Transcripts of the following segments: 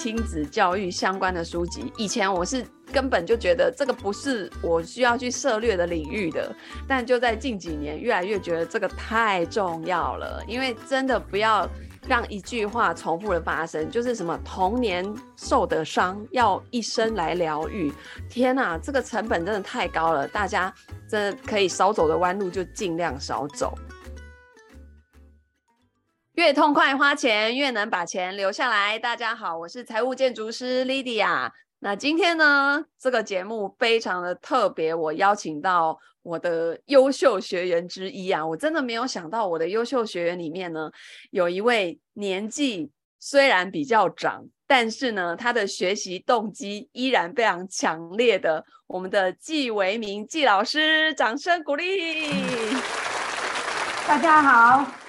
亲子教育相关的书籍。以前我是根本就觉得这个不是我需要去涉猎的领域的，但就在近几年，越来越觉得这个太重要了。因为真的不要让一句话重复的发生，就是什么童年受的伤要一生来疗愈。天哪，这个成本真的太高了，大家真的可以少走的弯路就尽量少走。越痛快花钱，越能把钱留下来。大家好，我是财务建筑师 Lydia。那今天呢，这个节目非常的特别，我邀请到我的优秀学员之一啊，我真的没有想到我的优秀学员里面呢，有一位年纪虽然比较长，但是呢，他的学习动机依然非常强烈的，我们的纪维明纪老师，掌声鼓励。大家好。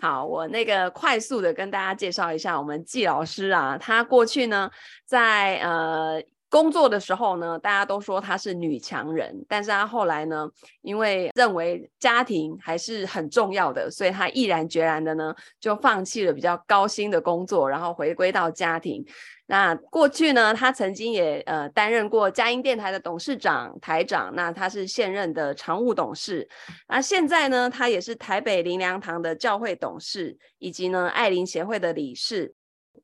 好，我那个快速的跟大家介绍一下我们季老师啊，他过去呢，在呃工作的时候呢，大家都说她是女强人，但是她后来呢，因为认为家庭还是很重要的，所以她毅然决然的呢，就放弃了比较高薪的工作，然后回归到家庭。那过去呢，她曾经也呃担任过佳音电台的董事长、台长，那她是现任的常务董事。那现在呢，她也是台北灵粮堂的教会董事，以及呢爱邻协会的理事。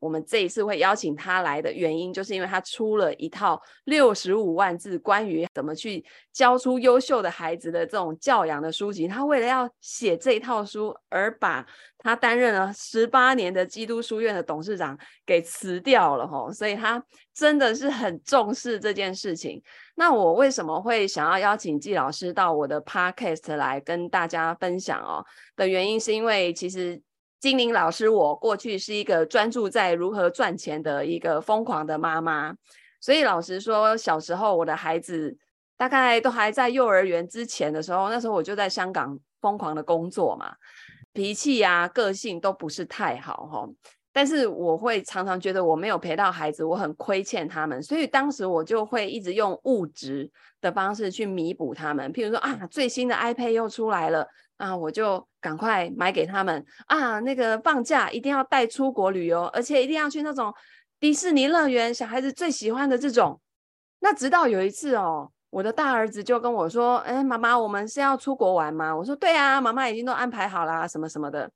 我们这一次会邀请他来的原因，就是因为他出了一套六十五万字关于怎么去教出优秀的孩子的这种教养的书籍。他为了要写这一套书，而把他担任了十八年的基督书院的董事长给辞掉了吼，所以他真的是很重视这件事情。那我为什么会想要邀请季老师到我的 podcast 来跟大家分享哦的原因，是因为其实。金玲老师，我过去是一个专注在如何赚钱的一个疯狂的妈妈，所以老实说，小时候我的孩子大概都还在幼儿园之前的时候，那时候我就在香港疯狂的工作嘛，脾气呀、个性都不是太好哈，但是我会常常觉得我没有陪到孩子，我很亏欠他们，所以当时我就会一直用物质的方式去弥补他们，譬如说啊，最新的 iPad 又出来了。啊，我就赶快买给他们啊！那个放假一定要带出国旅游，而且一定要去那种迪士尼乐园，小孩子最喜欢的这种。那直到有一次哦，我的大儿子就跟我说：“哎，妈妈，我们是要出国玩吗？”我说：“对啊，妈妈已经都安排好啦，什么什么的。”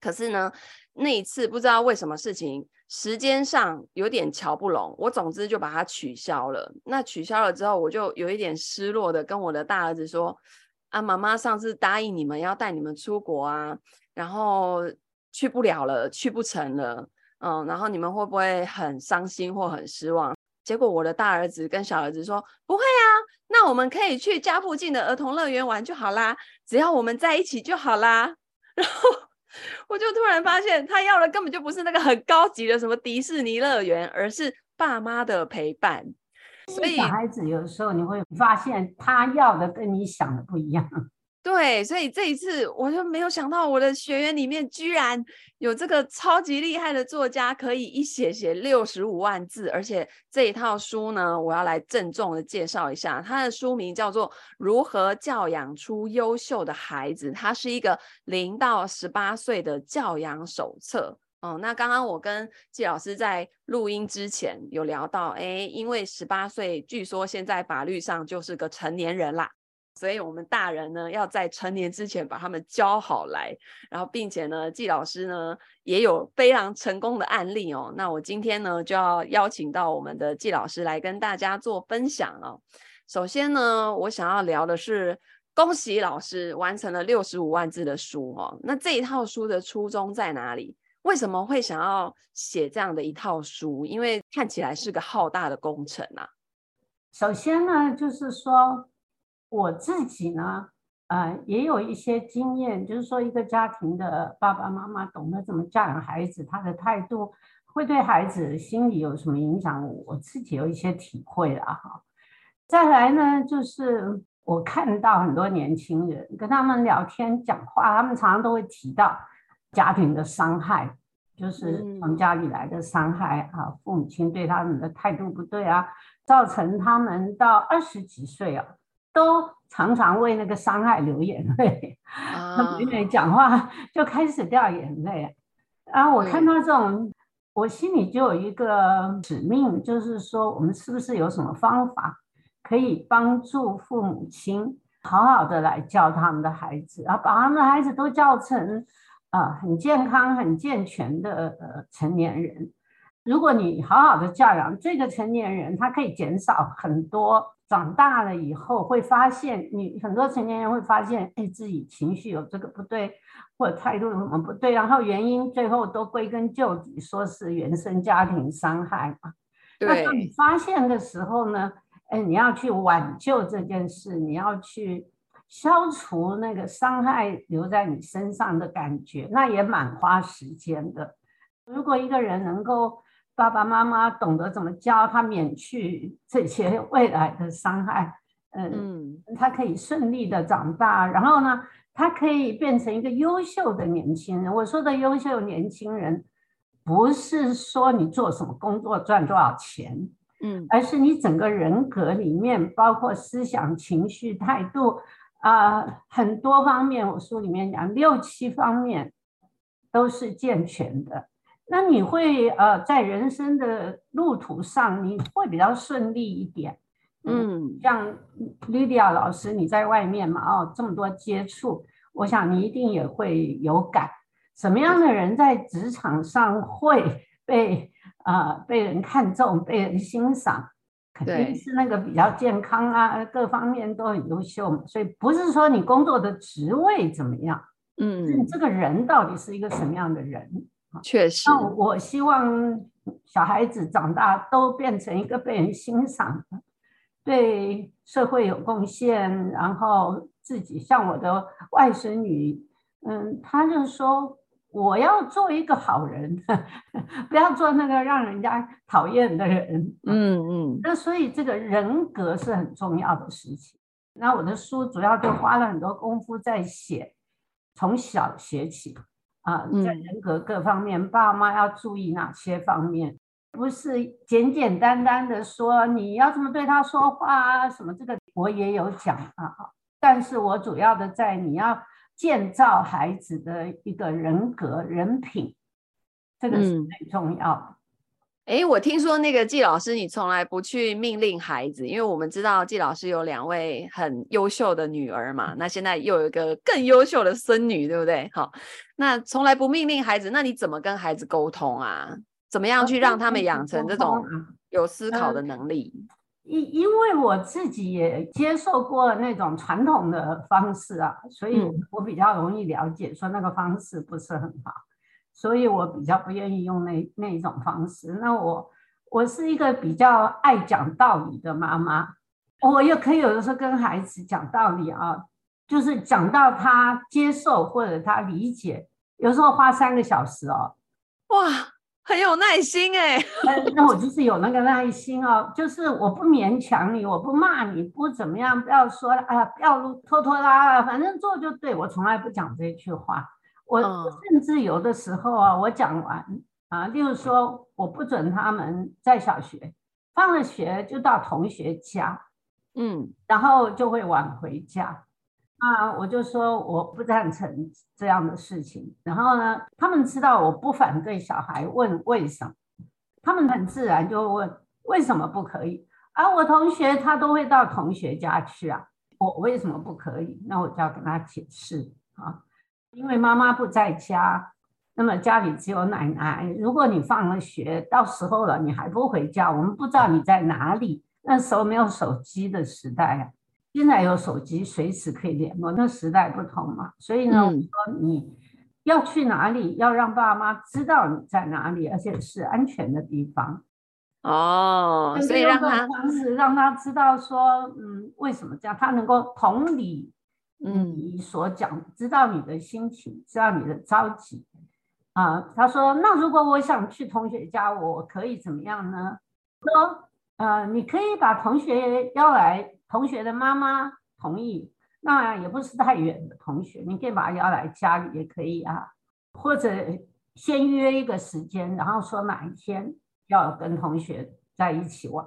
可是呢，那一次不知道为什么事情，时间上有点乔不拢，我总之就把它取消了。那取消了之后，我就有一点失落的跟我的大儿子说。啊，妈妈上次答应你们要带你们出国啊，然后去不了了，去不成了，嗯，然后你们会不会很伤心或很失望？结果我的大儿子跟小儿子说不会啊，那我们可以去家附近的儿童乐园玩就好啦，只要我们在一起就好啦。然后我就突然发现，他要的根本就不是那个很高级的什么迪士尼乐园，而是爸妈的陪伴。所以小孩子有时候你会发现他要的跟你想的不一样。对，所以这一次我就没有想到我的学员里面居然有这个超级厉害的作家，可以一写写六十五万字，而且这一套书呢，我要来郑重的介绍一下，它的书名叫做《如何教养出优秀的孩子》，它是一个零到十八岁的教养手册。哦，那刚刚我跟季老师在录音之前有聊到，哎，因为十八岁，据说现在法律上就是个成年人啦，所以我们大人呢要在成年之前把他们教好来，然后并且呢，季老师呢也有非常成功的案例哦。那我今天呢就要邀请到我们的季老师来跟大家做分享哦。首先呢，我想要聊的是，恭喜老师完成了六十五万字的书哦。那这一套书的初衷在哪里？为什么会想要写这样的一套书？因为看起来是个浩大的工程啊。首先呢，就是说我自己呢，呃，也有一些经验，就是说一个家庭的爸爸妈妈懂得怎么教养孩子，他的态度会对孩子心理有什么影响？我自己有一些体会了哈。再来呢，就是我看到很多年轻人跟他们聊天讲话，他们常常都会提到。家庭的伤害，就是从家里来的伤害啊，父母亲对他们的态度不对啊，造成他们到二十几岁啊，都常常为那个伤害流眼泪。啊，每每讲话就开始掉眼泪。啊我看到这种，我心里就有一个使命，就是说，我们是不是有什么方法可以帮助父母亲好好的来教他们的孩子，然后把他们的孩子都教成啊、呃、很健康、很健全的呃成年人。如果你好好的教养这个成年人，他可以减少很多长大了以后会发现，你很多成年人会发现，哎，自己情绪有这个不对，或者态度有什么不对，然后原因最后都归根究底，说是原生家庭伤害嘛。对。那当你发现的时候呢，哎，你要去挽救这件事，你要去消除那个伤害留在你身上的感觉，那也蛮花时间的。如果一个人能够爸爸妈妈懂得怎么教他，免去这些未来的伤害，嗯，他可以顺利的长大，然后呢，他可以变成一个优秀的年轻人。我说的优秀年轻人，不是说你做什么工作赚多少钱，嗯，而是你整个人格里面，包括思想、情绪、态度啊，呃，很多方面，我书里面讲六七方面都是健全的。那你会呃，在人生的路途上，你会比较顺利一点。嗯，像 Lydia 老师，你在外面嘛，哦，这么多接触，我想你一定也会有感。什么样的人在职场上会被呃被人看重、被人欣赏？肯定是那个比较健康啊，各方面都很优秀嘛。所以不是说你工作的职位怎么样，嗯，你这个人到底是一个什么样的人？确实，那我希望小孩子长大都变成一个被人欣赏的，对社会有贡献，然后自己像我的外孙女，嗯，她就说我要做一个好人，不要做那个让人家讨厌的人。嗯嗯，那所以这个人格是很重要的事情。那我的书主要就花了很多功夫在写，从小写起。啊，在人格各方面，嗯、爸妈要注意哪些方面？不是简简单单的说你要怎么对他说话啊，什么这个我也有讲啊。但是我主要的在你要建造孩子的一个人格人品，这个是最重要的。嗯哎，我听说那个季老师，你从来不去命令孩子，因为我们知道季老师有两位很优秀的女儿嘛，那现在又有一个更优秀的孙女，对不对？好，那从来不命令孩子，那你怎么跟孩子沟通啊？怎么样去让他们养成这种有思考的能力？因因为我自己也接受过那种传统的方式啊，所以我比较容易了解，说那个方式不是很好。所以我比较不愿意用那那一种方式。那我我是一个比较爱讲道理的妈妈，我也可以有的时候跟孩子讲道理啊，就是讲到他接受或者他理解，有时候花三个小时哦。哇，很有耐心哎。那我就是有那个耐心哦，就是我不勉强你，我不骂你，不怎么样，不要说啊，不要拖拖拉拉，反正做就对，我从来不讲这句话。我甚至有的时候啊，我讲完啊，例如说，我不准他们在小学放了学就到同学家，嗯，然后就会晚回家啊，我就说我不赞成这样的事情。然后呢，他们知道我不反对小孩问为什么，他们很自然就会问为什么不可以？啊，我同学他都会到同学家去啊，我为什么不可以？那我就要跟他解释啊。因为妈妈不在家，那么家里只有奶奶。如果你放了学，到时候了你还不回家，我们不知道你在哪里。那时候没有手机的时代啊，现在有手机，随时可以联络。那时代不同嘛，所以呢，我说你要去哪里，要让爸妈知道你在哪里，而且是安全的地方。哦，所以让他方式让他知道说，嗯，为什么这样，他能够同理。嗯，你所讲，知道你的心情，知道你的着急啊。他说：“那如果我想去同学家，我可以怎么样呢？”说：“呃，你可以把同学邀来，同学的妈妈同意，那也不是太远的同学，你可以把他邀来家里也可以啊。或者先约一个时间，然后说哪一天要跟同学在一起玩。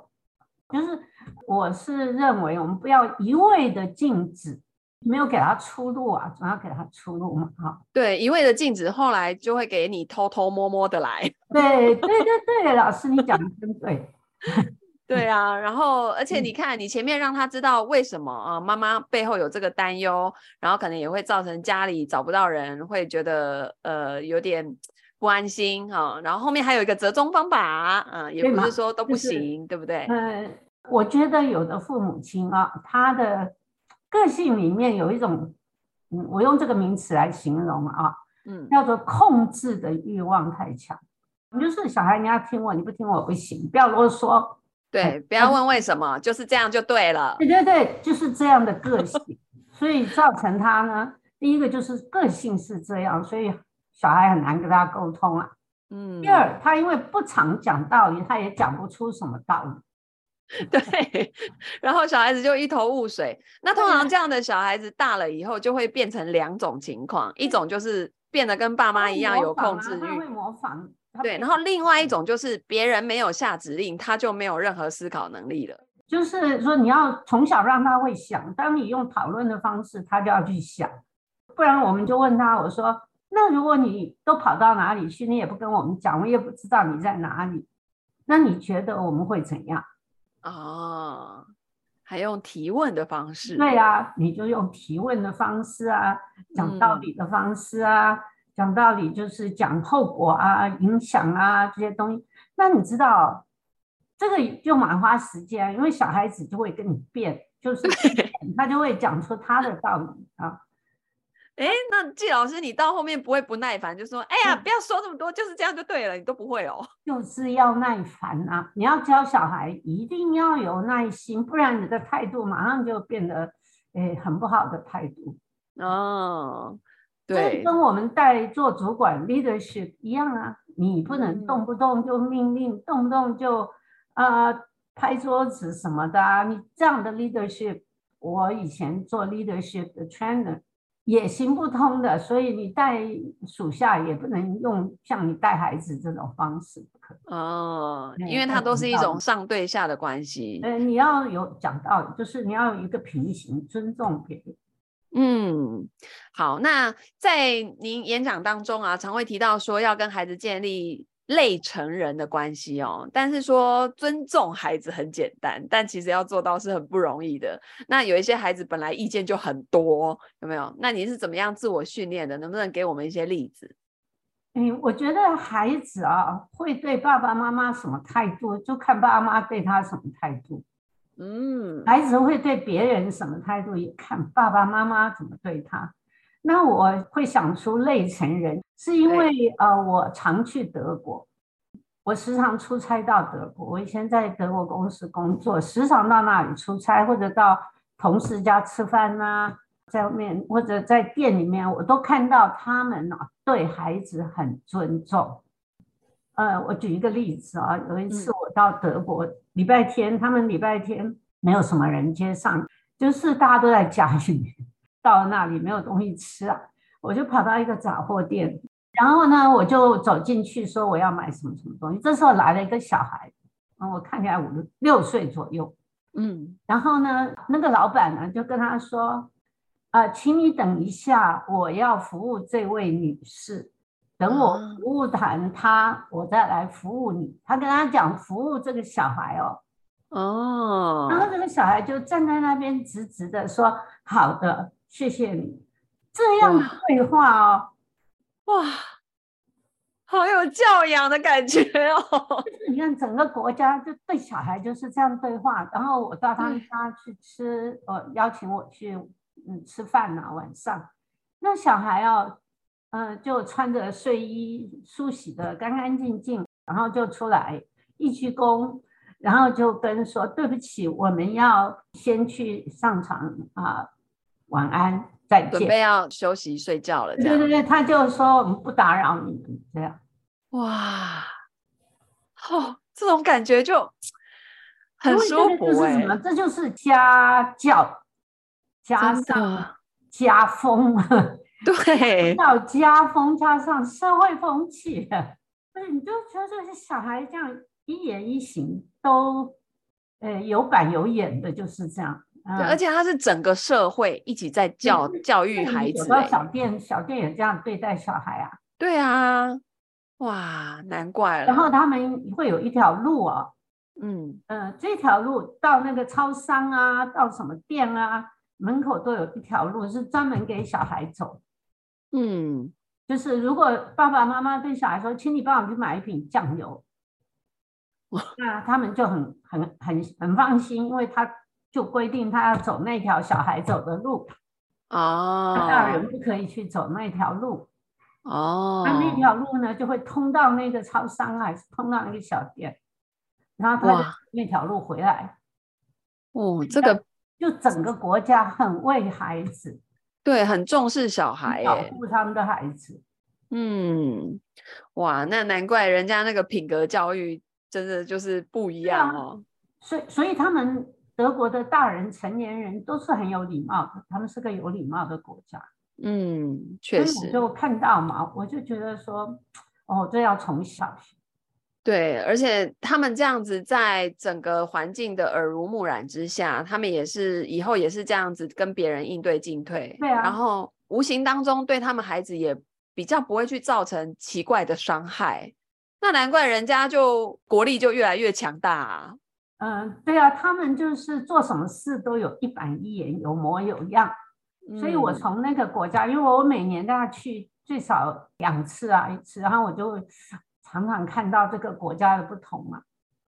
就是我是认为，我们不要一味的禁止。”没有给他出路啊，总要给他出路嘛，哈。对，一味的禁止，后来就会给你偷偷摸摸的来。对对对对，老师你讲的真对。对啊，然后而且你看，你前面让他知道为什么啊，妈妈背后有这个担忧，然后可能也会造成家里找不到人，会觉得呃有点不安心哈、啊。然后后面还有一个折中方法，嗯、啊，也不是说都不行，对，对不对？嗯、呃，我觉得有的父母亲啊，他的个性里面有一种，嗯，我用这个名词来形容啊，嗯，叫做控制的欲望太强。就是小孩你要听我，你不听我不行，不要啰嗦。对，不要问为什么，嗯、就是这样就对了。对对对，就是这样的个性，所以造成他呢，第一个就是个性是这样，所以小孩很难跟他沟通啊。嗯。第二，他因为不常讲道理，他也讲不出什么道理。对。然后小孩子就一头雾水。那通常这样的小孩子大了以后，就会变成两种情况，一种就是变得跟爸妈一样有控制欲，他会模仿。对，然后另外一种就是别人没有下指令，他就没有任何思考能力了。就是说，你要从小让他会想，当你用讨论的方式，他就要去想。不然我们就问他，我说：“那如果你都跑到哪里去，你也不跟我们讲，我也不知道你在哪里，那你觉得我们会怎样？”哦，还用提问的方式？对啊，你就用提问的方式啊，讲道理的方式啊。嗯讲道理就是讲后果啊、影响啊这些东西。那你知道，这个就蛮花时间，因为小孩子就会跟你辩，就是 他就会讲出他的道理啊。哎，那季老师，你到后面不会不耐烦，就说：“哎呀，不要说这么多，就是这样就对了。”你都不会哦。就是要耐烦啊！你要教小孩，一定要有耐心，不然你的态度马上就变得诶很不好的态度哦。对，跟我们带做主管 leadership 一样啊，你不能动不动就命令，嗯、动不动就啊、呃、拍桌子什么的啊。你这样的 leadership，我以前做 leadership 的 trainer 也行不通的。所以你带属下也不能用像你带孩子这种方式，不可能。哦，因为它都是一种上对下的关系。呃，你要有讲道理，就是你要有一个平行，尊重别人。嗯，好，那在您演讲当中啊，常会提到说要跟孩子建立类成人的关系哦，但是说尊重孩子很简单，但其实要做到是很不容易的。那有一些孩子本来意见就很多，有没有？那你是怎么样自我训练的？能不能给我们一些例子？嗯，我觉得孩子啊，会对爸爸妈妈什么态度，就看爸妈对他什么态度。嗯，孩子会对别人什么态度，也看爸爸妈妈怎么对他。那我会想出类成人，是因为呃，我常去德国，我时常出差到德国。我以前在德国公司工作，时常到那里出差，或者到同事家吃饭呐，在外面或者在店里面，我都看到他们呢对孩子很尊重。呃，我举一个例子啊，有一次我到德国，礼拜天，他们礼拜天没有什么人街上，就是大家都在家里面，到了那里没有东西吃啊，我就跑到一个杂货店，然后呢，我就走进去说我要买什么什么东西。这时候来了一个小孩，嗯，我看起来五六岁左右，嗯，然后呢，那个老板呢就跟他说，啊，请你等一下，我要服务这位女士。等我服务完他，我再来服务你。他跟他讲服务这个小孩哦，哦，然后这个小孩就站在那边直直的说：“好的，谢谢你。”这样的对话哦，哇，好有教养的感觉哦。就是你看整个国家就对小孩就是这样对话。然后我到他们家去吃，呃，邀请我去嗯吃饭呐，晚上那小孩哦。嗯，就穿着睡衣，梳洗的干干净净，然后就出来一鞠躬，然后就跟说对不起，我们要先去上床啊，晚安，再见，准备要休息睡觉了。对对对，他就说我们不打扰你们，这样。哇，哦，这种感觉就很舒服哎。这是什么？这就是家教加上家风。对，到家风加上社会风气，所以你就觉得这些小孩这样一言一行都，呃，有板有眼的，就是这样。对，而且他是整个社会一起在教教育孩子。有时候小店小店也这样对待小孩啊。对啊，哇，难怪了。然后他们会有一条路啊、哦，嗯嗯、呃，这条路到那个超商啊，到什么店啊，门口都有一条路是专门给小孩走。嗯，就是如果爸爸妈妈对小孩说，请你帮我去买一瓶酱油，那他们就很很很很放心，因为他就规定他要走那条小孩走的路。哦，大人不可以去走那条路。哦，那那条路呢，就会通到那个超商还是通到那个小店，然后他就那条路回来。哦，这个就整个国家很为孩子，对，很重视小孩，保护他们的孩子。嗯，哇，那难怪人家那个品格教育真的就是不一样哦。所以，所以他们德国的大人、成年人都是很有礼貌的，他们是个有礼貌的国家。嗯，确实，我就看到嘛，我就觉得说，哦，这要从小学。对，而且他们这样子，在整个环境的耳濡目染之下，他们也是以后也是这样子跟别人应对进退。对啊。然后无形当中对他们孩子也比较不会去造成奇怪的伤害。那难怪人家就国力就越来越强大啊。嗯，对啊，他们就是做什么事都有一板一眼，有模有样。所以，我从那个国家，因为我每年都要去最少两次啊，一次，然后我就常常看到这个国家的不同嘛。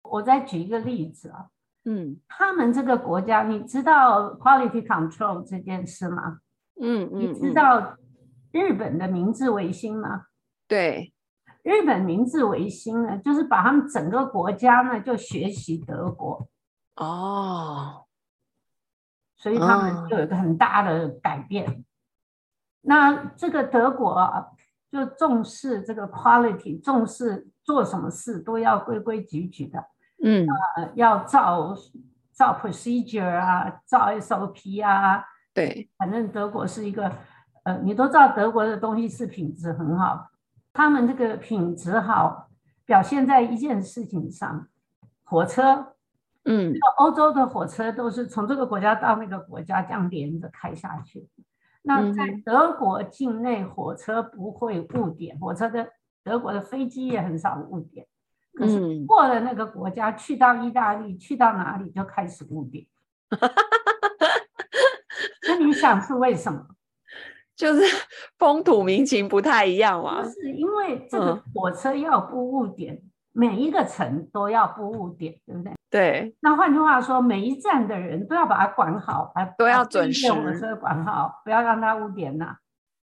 我再举一个例子啊，嗯，他们这个国家，你知道 quality control 这件事吗？嗯嗯，你知道日本的明治维新吗？对，日本明治维新呢，就是把他们整个国家呢就学习德国。哦。所以他们就有一个很大的改变。Oh. 那这个德国啊，就重视这个 quality，重视做什么事都要规规矩矩的。嗯，呃，要照照 procedure 啊，照 SOP 啊。对，反正德国是一个，呃，你都知道德国的东西是品质很好。他们这个品质好，表现在一件事情上，火车。嗯，欧洲的火车都是从这个国家到那个国家这样连着开下去。那在德国境内，火车不会误点，火车的德国的飞机也很少误点。可是过了那个国家，去到意大利，去到哪里就开始误点。那你想是为什么？就是风土民情不太一样嘛。不是，因为这个火车要不误点。每一个城都要不误点，对不对？对。那换句话说，每一站的人都要把它管好，把都要准时，火车管好，不要让它误点呐。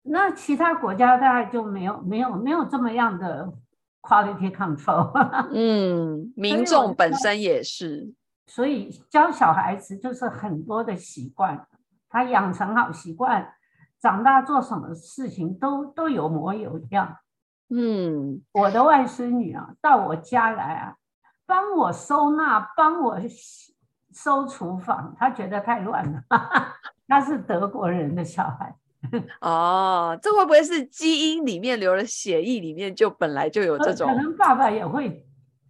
那其他国家大概就没有没有没有这么样的 quality control。嗯，民众本身也是。所以教小孩子就是很多的习惯，他养成好习惯，长大做什么事情都都有模有样。嗯，我的外孙女啊，到我家来啊，帮我收纳，帮我收厨房，他觉得太乱了。他是德国人的小孩。哦，这会不会是基因里面流了血液里面就本来就有这种？可能爸爸也会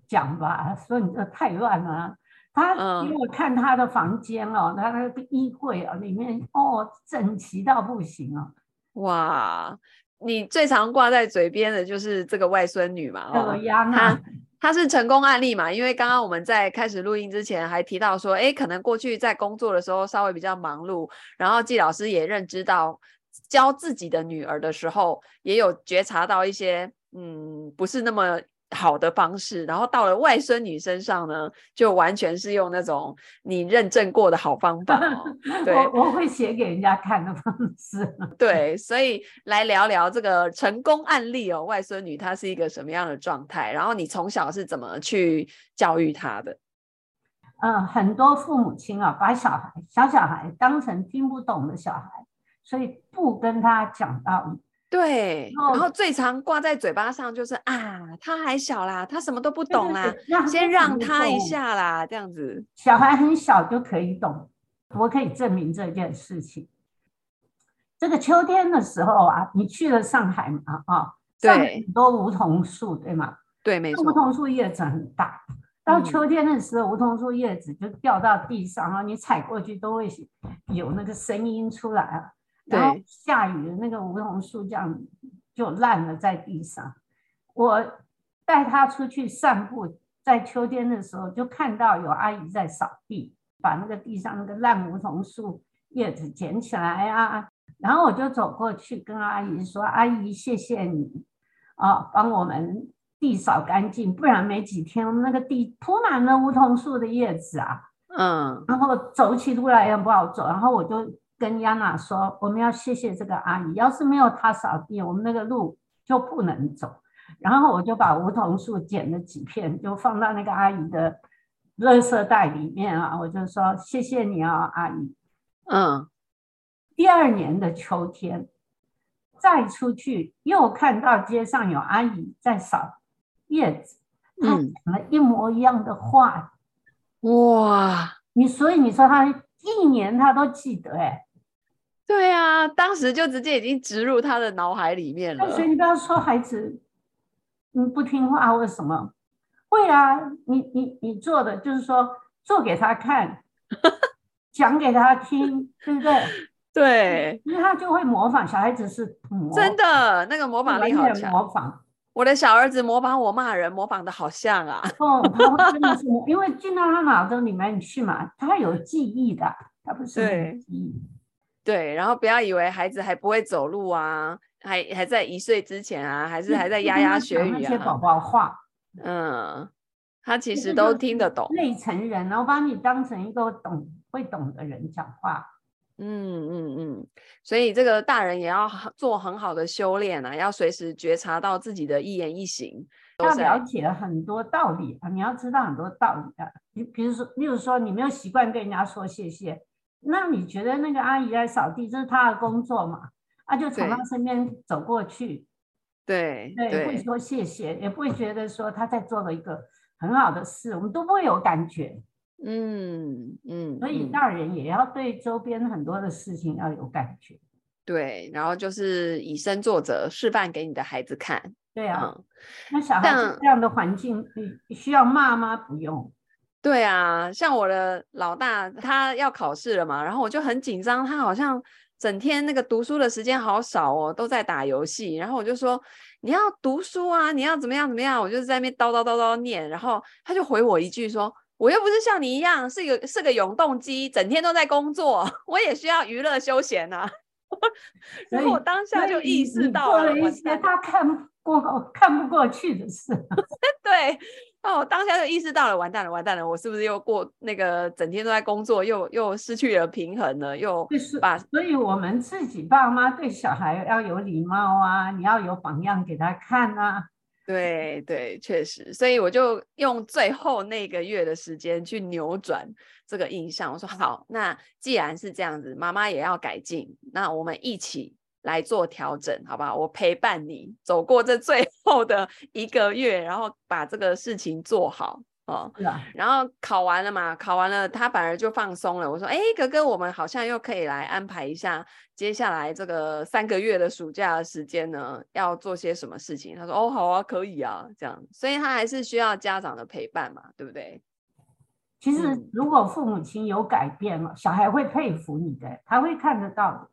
讲吧，说你这太乱了。他给我看他的房间哦，他那个衣柜啊里面哦整齐到不行哦。哇。你最常挂在嘴边的就是这个外孙女嘛？哦，她它是成功案例嘛？因为刚刚我们在开始录音之前还提到说，哎，可能过去在工作的时候稍微比较忙碌，然后季老师也认知到教自己的女儿的时候，也有觉察到一些嗯，不是那么。好的方式，然后到了外孙女身上呢，就完全是用那种你认证过的好方法哦。对，我我会写给人家看的方式。对，所以来聊聊这个成功案例哦，外孙女她是一个什么样的状态？然后你从小是怎么去教育她的？嗯，很多父母亲啊，把小孩小小孩当成听不懂的小孩，所以不跟他讲道理。对，然后最常挂在嘴巴上就是啊，他还小啦，他什么都不懂啦，先让他一下啦，这样子。小孩很小就可以懂，我可以证明这件事情。这个秋天的时候啊，你去了上海嘛？啊，对，很多梧桐树，对吗？对，没错。梧桐树叶子很大，到秋天的时候，梧桐树叶子就掉到地上然后，你踩过去都会有那个声音出来啊。然后下雨的那个梧桐树这样就烂了在地上，我带他出去散步，在秋天的时候就看到有阿姨在扫地，把那个地上那个烂梧桐树叶子捡起来啊。然后我就走过去跟阿姨说：“阿姨，谢谢你啊，帮我们地扫干净，不然没几天我们那个地铺满了梧桐树的叶子啊。”嗯，然后走起路来也不好走。然后我就跟亚娜说：“我们要谢谢这个阿姨，要是没有她扫地，我们那个路就不能走。”然后我就把梧桐树剪了几片，就放到那个阿姨的垃圾袋里面啊。我就说：“谢谢你啊，阿姨。”嗯。第二年的秋天，再出去又看到街上有阿姨在扫叶子，她讲了一模一样的话。哇！你所以你说她一年她都记得哎？对啊，当时就直接已经植入他的脑海里面了。所以你不要说孩子，你不听话为什么？会啊，你你你做的就是说做给他看，讲给他听，对不对？对，因为他就会模仿，小孩子是真的，那个模仿力好强。模仿我的小儿子模仿我骂人，模仿的好像啊。哦，他会真的是，因为进到他脑子里面去嘛，他有记忆的，他不是没记忆。对，然后不要以为孩子还不会走路啊，还还在一岁之前啊，还是还在牙牙学语啊。宝宝话，嗯，他其实都听得懂。内成人，然后把你当成一个懂会懂的人讲话。嗯嗯嗯，所以这个大人也要做很好的修炼啊，要随时觉察到自己的一言一行，要了解很多道理啊，你要知道很多道理啊。你比如说，例如说，你没有习惯跟人家说谢谢，那你觉得那个阿姨在扫地，这是她的工作嘛？啊，就从她身边走过去，对对，对，会说谢谢，也不会觉得说她在做了一个很好的事，我们都不会有感觉。嗯嗯，所以大人也要对周边很多的事情要有感觉，对，然后就是以身作则，示范给你的孩子看。对啊，嗯、那小孩子这样的环境，你需要骂吗？不用。对啊，像我的老大，他要考试了嘛，然后我就很紧张，他好像整天那个读书的时间好少哦，都在打游戏。然后我就说，你要读书啊，你要怎么样怎么样，我就在那边叨叨叨叨念，然后他就回我一句说。我又不是像你一样是一个是个永动机，整天都在工作，我也需要娱乐休闲啊。然后我当下就意识到了，了一些他看不过看不过去的事。对，哦，我当下就意识到了，完蛋了，完蛋了，我是不是又过那个整天都在工作，又又失去了平衡了，又把。所以我们自己爸妈对小孩要有礼貌啊，你要有榜样给他看啊。对对，确实，所以我就用最后那个月的时间去扭转这个印象。我说好，那既然是这样子，妈妈也要改进，那我们一起来做调整，好不好？我陪伴你走过这最 后的一个月，然后把这个事情做好。哦，然后考完了嘛，考完了，他反而就放松了。我说，哎，哥哥，我们好像又可以来安排一下接下来这个三个月的暑假的时间呢，要做些什么事情？他说，哦，好啊，可以啊，这样。所以他还是需要家长的陪伴嘛，对不对？其实，如果父母亲有改变了，小孩会佩服你的，他会看得到的。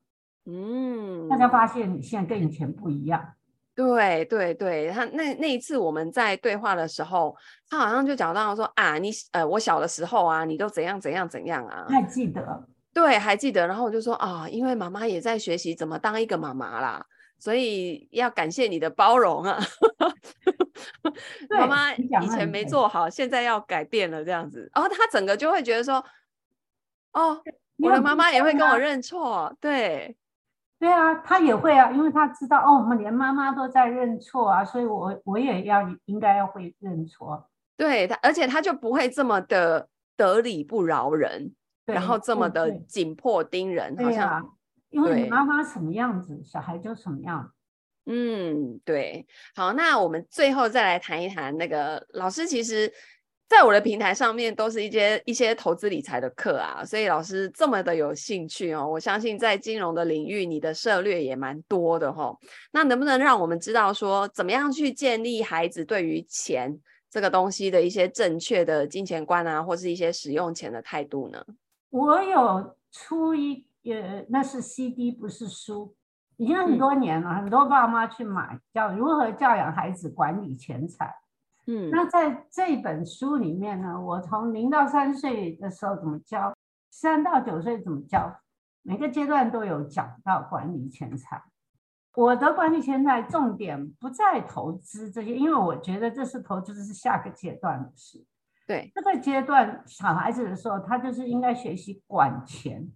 嗯，大家发现你现在跟以前不一样。对对对，他那那一次我们在对话的时候，他好像就讲到说啊，你呃，我小的时候啊，你都怎样怎样怎样啊，还记得？对，还记得。然后我就说啊，因为妈妈也在学习怎么当一个妈妈啦，所以要感谢你的包容啊。妈妈以前没做好，现在要改变了这样子。然后他整个就会觉得说，哦，我的妈妈也会跟我认错，对。对啊，他也会啊，因为他知道哦，我们连妈妈都在认错啊，所以我我也要应该要会认错。对他，而且他就不会这么的得理不饶人，然后这么的紧迫盯人，好像、啊、因为你妈妈什么样子，小孩就什么样。嗯，对。好，那我们最后再来谈一谈那个老师，其实。在我的平台上面都是一些一些投资理财的课啊，所以老师这么的有兴趣哦，我相信在金融的领域，你的涉略也蛮多的哈、哦。那能不能让我们知道说，怎么样去建立孩子对于钱这个东西的一些正确的金钱观啊，或是一些使用钱的态度呢？我有出一呃，那是 CD 不是书，已经很多年了，嗯、很多爸妈去买叫如何教养孩子管理钱财。嗯，那在这本书里面呢，我从零到三岁的时候怎么教，三到九岁怎么教，每个阶段都有讲到管理钱财。我的管理钱财重点不在投资这些，因为我觉得这是投资，这是下个阶段的事。对，这个阶段小孩子的时候，他就是应该学习管钱，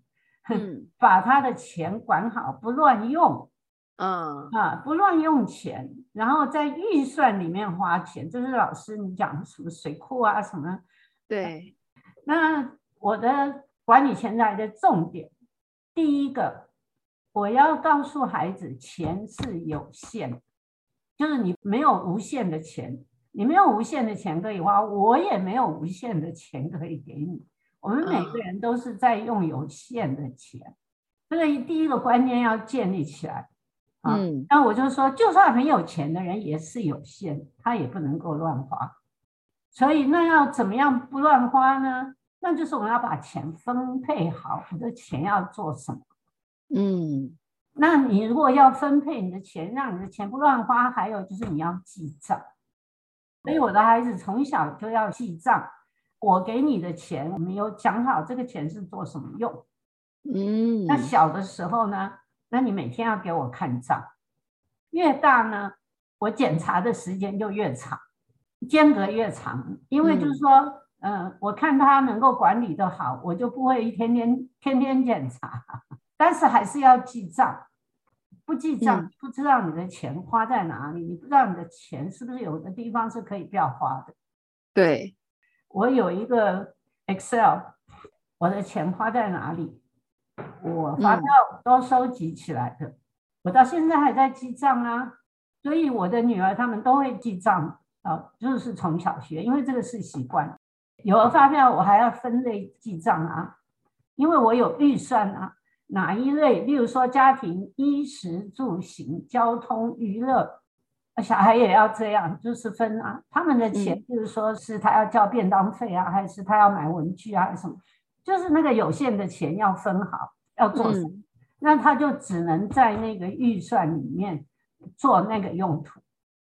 嗯，把他的钱管好，不乱用。嗯啊，不乱用钱，然后在预算里面花钱，就是老师你讲什么水库啊什么？对，那我的管理钱财的重点，第一个，我要告诉孩子，钱是有限，就是你没有无限的钱，你没有无限的钱可以花，我也没有无限的钱可以给你，我们每个人都是在用有限的钱，这个第一个观念要建立起来。嗯，那我就说，就算很有钱的人也是有限，他也不能够乱花。所以那要怎么样不乱花呢？那就是我们要把钱分配好，你的钱要做什么？嗯，那你如果要分配你的钱，让你的钱不乱花，还有就是你要记账。所以我的孩子从小就要记账，我给你的钱，我们有讲好这个钱是做什么用。嗯，那小的时候呢？那你每天要给我看账，越大呢，我检查的时间就越长，间隔越长。因为就是说，嗯、呃，我看他能够管理的好，我就不会一天天天天检查，但是还是要记账。不记账，不知道你的钱花在哪里，你不知道你的钱是不是有的地方是可以不要花的。对，我有一个 Excel，我的钱花在哪里？我发票都收集起来的，嗯、我到现在还在记账啊，所以我的女儿他们都会记账啊，就是从小学，因为这个是习惯。有了发票，我还要分类记账啊，因为我有预算啊，哪一类，例如说家庭衣食住行、交通娱乐，小孩也要这样，就是分啊，他们的钱，就是说是他要交便当费啊，还是他要买文具啊，还是什么？就是那个有限的钱要分好，要做什么？嗯、那他就只能在那个预算里面做那个用途。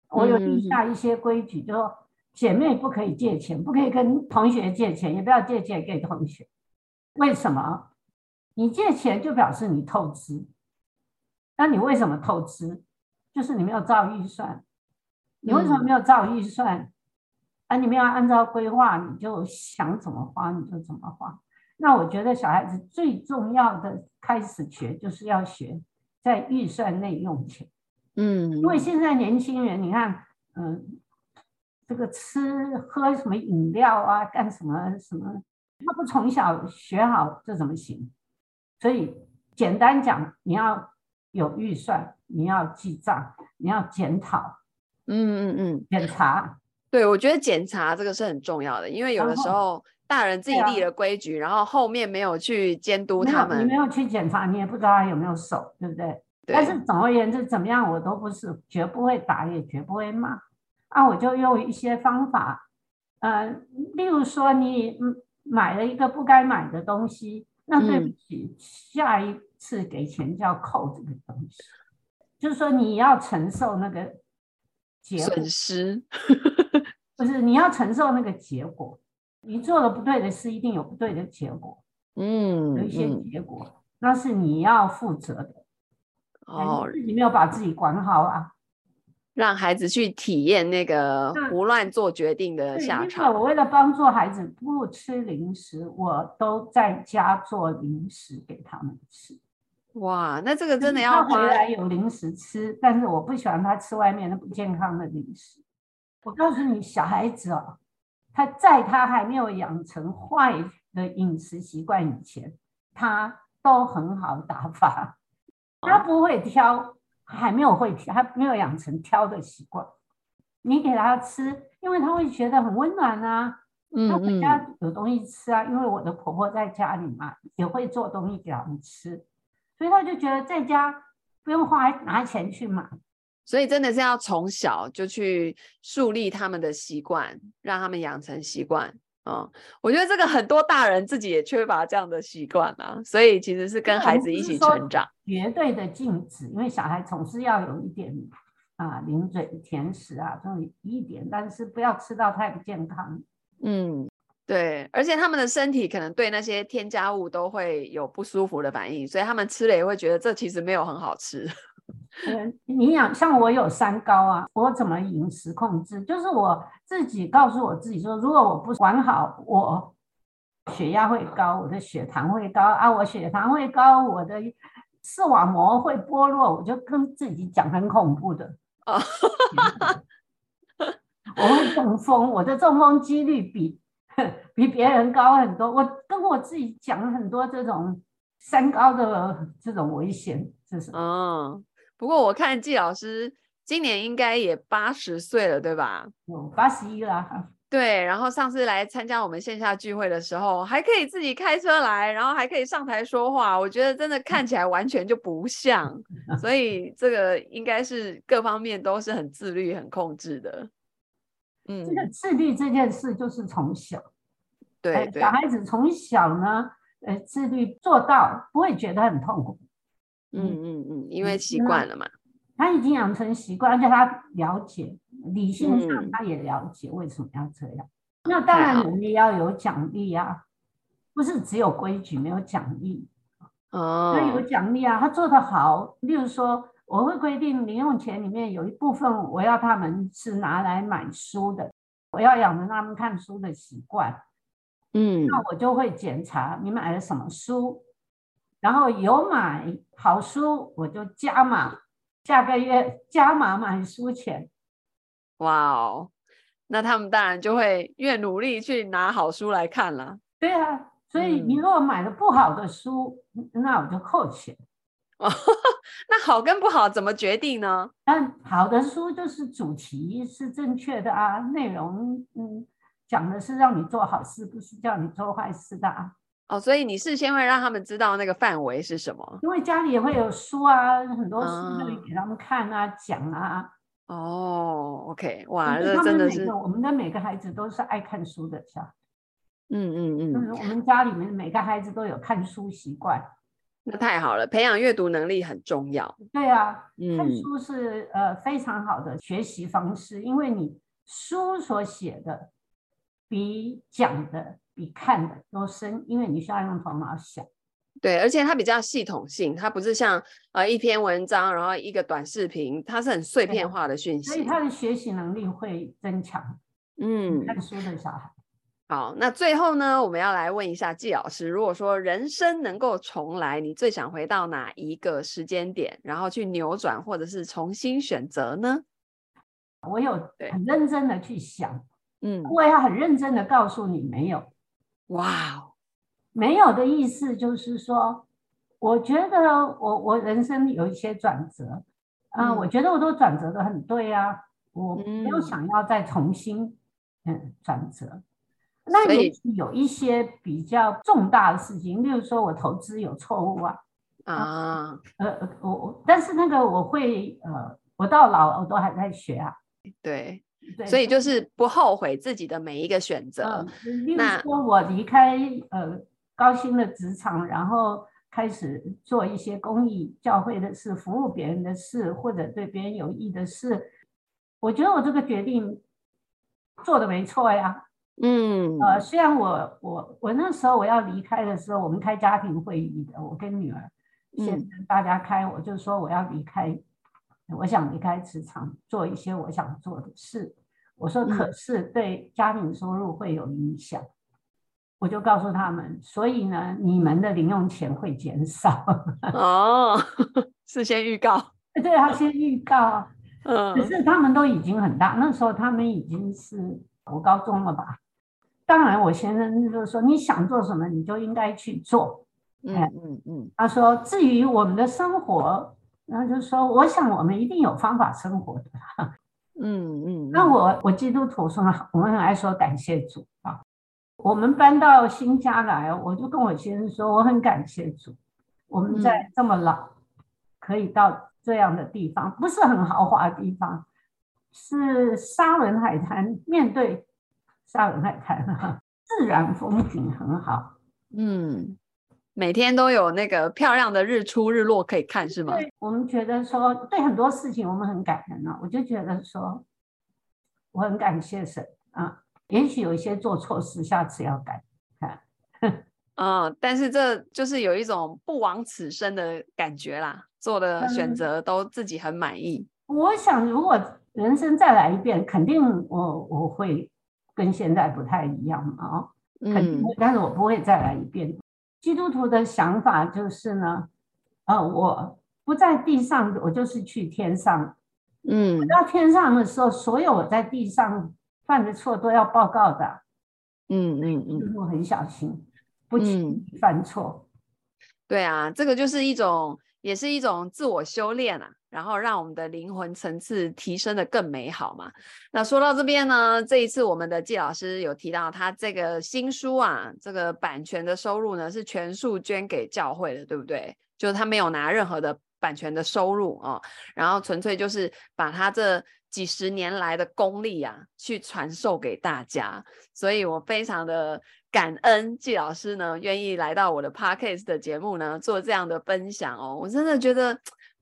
我有立下一些规矩，就说姐妹不可以借钱，不可以跟同学借钱，也不要借钱给同学。为什么？你借钱就表示你透支。那你为什么透支？就是你没有照预算。你为什么没有照预算？嗯、啊，你没有按照规划，你就想怎么花你就怎么花。那我觉得小孩子最重要的开始学就是要学在预算内用钱，嗯，因为现在年轻人你看，嗯，这个吃喝什么饮料啊，干什么什么，他不从小学好这怎么行？所以简单讲，你要有预算，你要记账，你要检讨，嗯嗯嗯，检查，对，我觉得检查这个是很重要的，因为有的时候。大人自己立了规矩，啊、然后后面没有去监督他们，你没有去检查，你也不知道他有没有守，对不对？对。但是总而言之，怎么样我都不是绝不会打，也绝不会骂。啊，我就用一些方法，呃，例如说你买了一个不该买的东西，那对不起，嗯、下一次给钱就要扣这个东西，就是说你要承受那个损失，不是你要承受那个结果。你做了不对的事，一定有不对的结果。嗯，有一些结果，嗯、那是你要负责的。哦，自己没有把自己管好啊，让孩子去体验那个胡乱做决定的下场。我为了帮助孩子不吃零食，我都在家做零食给他们吃。哇，那这个真的要回来有零食吃，但是我不喜欢他吃外面的不健康的零食。我告诉你，小孩子哦。他在他还没有养成坏的饮食习惯以前，他都很好打发，他不会挑，还没有会挑，还没有养成挑的习惯。你给他吃，因为他会觉得很温暖啊。他回家有东西吃啊，因为我的婆婆在家里嘛，也会做东西给他们吃，所以他就觉得在家不用花拿钱去买。所以真的是要从小就去树立他们的习惯，让他们养成习惯嗯，我觉得这个很多大人自己也缺乏这样的习惯啊，所以其实是跟孩子一起成长。绝对的禁止，因为小孩总是要有一点啊，零嘴甜食啊，这种一点，但是不要吃到太不健康。嗯，对，而且他们的身体可能对那些添加物都会有不舒服的反应，所以他们吃了也会觉得这其实没有很好吃。嗯，你想像我有三高啊，我怎么饮食控制？就是我自己告诉我自己说，如果我不管好，我血压会高，我的血糖会高啊，我血糖会高，我的视网膜会剥落，我就跟自己讲很恐怖的啊，我会中风，我的中风几率比比别人高很多，我跟我自己讲很多这种三高的这种危险，就是嗯。不过我看季老师今年应该也八十岁了，对吧？有八十一了。对，然后上次来参加我们线下聚会的时候，还可以自己开车来，然后还可以上台说话。我觉得真的看起来完全就不像，所以这个应该是各方面都是很自律、很控制的。嗯，这个自律这件事就是从小，对，对，小孩子从小呢，呃，自律做到不会觉得很痛苦。嗯嗯嗯，因为习惯了嘛，他已经养成习惯，而且他了解，理性上他也了解为什么要这样。嗯、那当然，我们也要有奖励啊，不是只有规矩没有奖励。哦，那有奖励啊，他做得好，例如说，我会规定零用钱里面有一部分我要他们是拿来买书的，我要养成他们看书的习惯。嗯，那我就会检查你买了什么书。然后有买好书，我就加码，下个月加码买书钱。哇哦，那他们当然就会越努力去拿好书来看了。对啊，所以你如果买了不好的书，嗯、那我就扣钱。哦，那好跟不好怎么决定呢？那好的书就是主题是正确的啊，内容嗯讲的是让你做好事，不是叫你做坏事的啊。哦，所以你事先会让他们知道那个范围是什么？因为家里也会有书啊，很多书可以给他们看啊，讲啊。哦，OK，哇，这真的是我们的每个孩子都是爱看书的，是吧？嗯嗯嗯，就是我们家里面每个孩子都有看书习惯，那太好了，培养阅读能力很重要。对啊，嗯，看书是呃非常好的学习方式，因为你书所写的比讲的。比看的都深，因为你需要用头脑想。对，而且它比较系统性，它不是像呃一篇文章，然后一个短视频，它是很碎片化的讯息，所以他的学习能力会增强。嗯，看书的小孩。好，那最后呢，我们要来问一下季老师，如果说人生能够重来，你最想回到哪一个时间点，然后去扭转或者是重新选择呢？我有很认真的去想，嗯，我要很认真的告诉你，没有。哇哦，没有的意思就是说，我觉得我我人生有一些转折啊，我觉得我都转折的很对啊，我没有想要再重新嗯转折。那也许有一些比较重大的事情，例如说我投资有错误啊啊呃我我，但是那个我会呃，我到老我都还在学啊，对。所以就是不后悔自己的每一个选择。嗯，例如说我离开呃高薪的职场，然后开始做一些公益教会的事，服务别人的事，或者对别人有益的事。我觉得我这个决定做的没错呀。嗯，呃，虽然我我我那时候我要离开的时候，我们开家庭会议的，我跟女儿先跟大家开，我就说我要离开。我想离开职场，做一些我想做的事。我说，可是对家庭收入会有影响。嗯、我就告诉他们，所以呢，你们的零用钱会减少。哦，事先预告。对，他先预告。嗯。可是他们都已经很大，那时候他们已经是读高中了吧？当然，我先生就是说，你想做什么，你就应该去做。嗯嗯嗯。他说，至于我们的生活。然后就说，我想我们一定有方法生活的。嗯嗯。那我我基督徒说，我们很爱说感谢主啊。我们搬到新家来，我就跟我先生说，我很感谢主，我们在这么老可以到这样的地方，不是很豪华的地方，是沙伦海滩，面对沙伦海滩。自然风景很好。嗯，每天都有那个漂亮的日出日落可以看，是吗？对，我们觉得说对很多事情我们很感恩啊，我就觉得说我很感谢神啊。也许有一些做错事，下次要改。看，嗯，但是这就是有一种不枉此生的感觉啦，做的选择都自己很满意。嗯，我想，如果人生再来一遍，肯定我我会跟现在不太一样嘛，肯定，嗯，但是我不会再来一遍。基督徒的想法就是呢，呃，我不在地上，我就是去天上。嗯，到天上的时候，所有我在地上犯的错都要报告的。嗯嗯嗯，我很小心，不轻易犯错。对啊，这个就是一种，也是一种自我修炼啊，然后让我们的灵魂层次提升得更美好嘛。那说到这边呢，这一次我们的季老师有提到，他这个新书啊，这个版权的收入呢是全数捐给教会的，对不对？就是他没有拿任何的。版权的收入哦，然后纯粹就是把他这几十年来的功力啊，去传授给大家，所以我非常的感恩季老师呢，愿意来到我的 Podcast 的节目呢，做这样的分享哦，我真的觉得。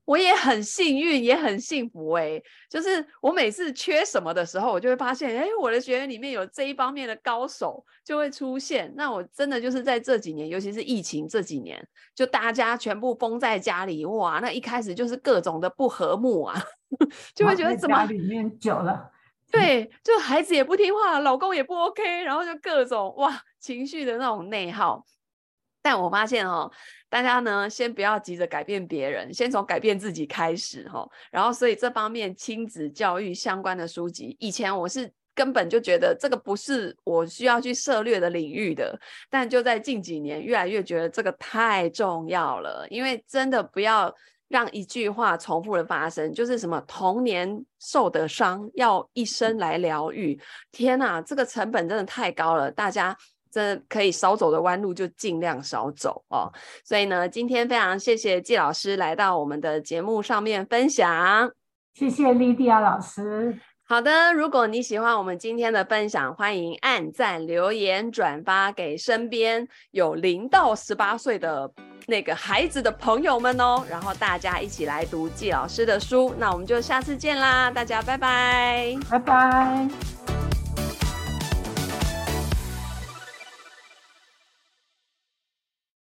我也很幸运，也很幸福哎、欸，就是我每次缺什么的时候，我就会发现，哎、欸，我的学员里面有这一方面的高手就会出现。那我真的就是在这几年，尤其是疫情这几年，就大家全部封在家里，哇，那一开始就是各种的不和睦啊，就会觉得怎么家里面久了，对，就孩子也不听话，老公也不 OK，然后就各种哇情绪的那种内耗。但我发现哦，大家呢，先不要急着改变别人，先从改变自己开始哈。然后，所以这方面亲子教育相关的书籍，以前我是根本就觉得这个不是我需要去涉猎的领域的，但就在近几年，越来越觉得这个太重要了。因为真的不要让一句话重复的发生，就是什么童年受的伤要一生来疗愈。天哪，这个成本真的太高了，大家。这可以少走的弯路就尽量少走哦。所以呢，今天非常谢谢纪老师来到我们的节目上面分享。谢谢莉迪亚老师。好的，如果你喜欢我们今天的分享，欢迎按赞、留言、转发给身边有零到十八岁的那个孩子的朋友们哦。然后大家一起来读纪老师的书。那我们就下次见啦，大家拜拜，拜拜。